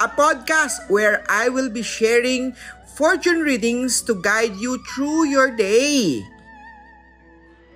a podcast where I will be sharing fortune readings to guide you through your day.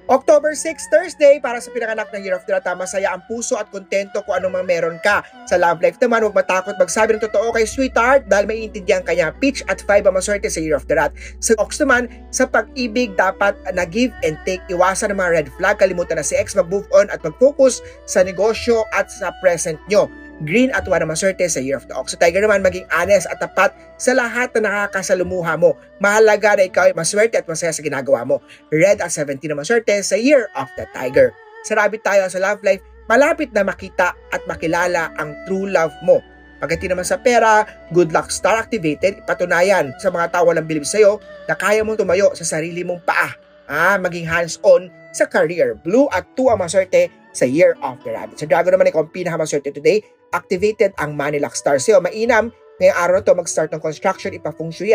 October 6, Thursday, para sa pinanganak ng Year of the Rat, masaya ang puso at kontento kung anong meron ka. Sa love life naman, huwag matakot magsabi ng totoo kay sweetheart dahil maiintindihan kanya pitch at 5 ang maswerte sa Year of the Rat. Sa Ox naman, sa pag-ibig, dapat na give and take, iwasan ng mga red flag, kalimutan na si ex, mag-move on at mag-focus sa negosyo at sa present nyo. Green at wala maswerte sa Year of the Ox. Sa Tiger naman, maging honest at tapat sa lahat na nakakasalumuha mo. Mahalaga na ikaw ay maswerte at masaya sa ginagawa mo. Red at 17 na maswerte sa Year of the Tiger. Sa Rabbit tayo sa love life, malapit na makita at makilala ang true love mo. Pagdating naman sa pera, good luck star activated, patunayan sa mga tao walang bilib sa'yo na kaya mong tumayo sa sarili mong paa. Ah, maging hands-on sa career. Blue at 2 ang maswerte sa Year of the Rabbit. Sa Dragon naman, ikaw ang pinakamaswerte today activated ang Manila Star Sale. Mainam, ngayong araw to mag-start ng construction, ipafungsyo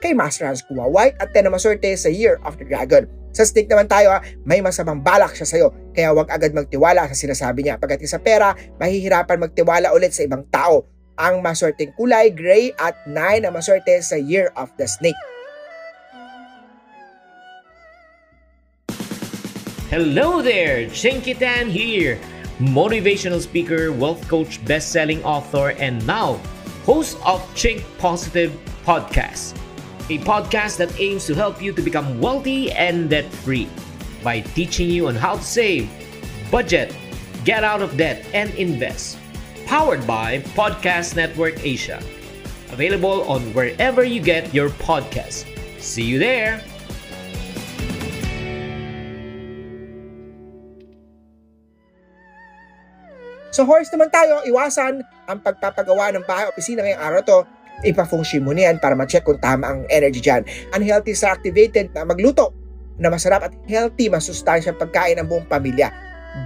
kay Master Hans Kua White at 10 na maswerte sa Year of the Dragon. Sa stick naman tayo, may masamang balak siya sa'yo, kaya huwag agad magtiwala sa sinasabi niya. Pagdating sa pera, mahihirapan magtiwala ulit sa ibang tao. Ang maswerteng kulay, gray at 9 na maswerte sa Year of the Snake. Hello there, Chinky Tan here, motivational speaker, wealth coach, best-selling author, and now host of Chink Positive Podcast, a podcast that aims to help you to become wealthy and debt-free by teaching you on how to save, budget, get out of debt, and invest. Powered by Podcast Network Asia. Available on wherever you get your podcast. See you there. So horse naman tayo, iwasan ang pagpapagawa ng bahay opisina ngayong araw to. Ipa-function mo niyan para ma-check kung tama ang energy dyan. Unhealthy sa activated na magluto na masarap at healthy, masustansyang pagkain ng buong pamilya.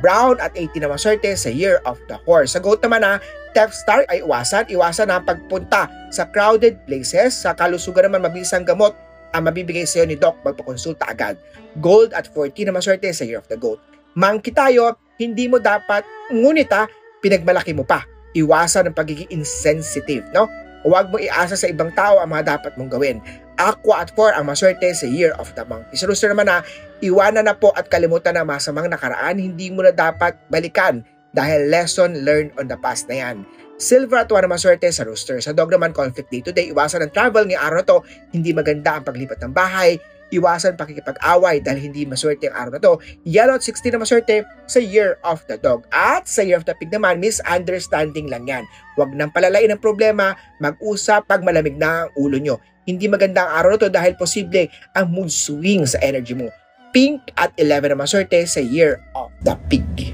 Brown at 18 na maswerte sa Year of the Horse. Sa goat naman na Theft Star ay iwasan. Iwasan ang pagpunta sa crowded places. Sa kalusugan naman mabilis ang gamot ang mabibigay sa iyo ni Doc magpakonsulta agad. Gold at 14 na maswerte sa Year of the Goat. Monkey tayo, hindi mo dapat, ngunit ha, pinagmalaki mo pa. Iwasan ang pagiging insensitive, no? Huwag mo iasa sa ibang tao ang mga dapat mong gawin. Aqua at 4 ang maswerte sa Year of the Monkey. Sa rooster naman na, iwanan na po at kalimutan ang masamang nakaraan, hindi mo na dapat balikan dahil lesson learned on the past na yan. Silver at 1 ang maswerte sa rooster. Sa dog naman, conflict day to day, iwasan ang travel ngayong araw to, hindi maganda ang paglipat ng bahay, iwasan pakikipag-away dahil hindi maswerte ang araw na to. Yellow at 16 na maswerte sa Year of the Dog. At sa Year of the Pig naman, misunderstanding lang yan. Huwag nang palalain ang problema, mag-usap pag malamig na ang ulo nyo. Hindi maganda ang araw na to dahil posible ang mood swing sa energy mo. Pink at 11 na maswerte sa Year of the Pig.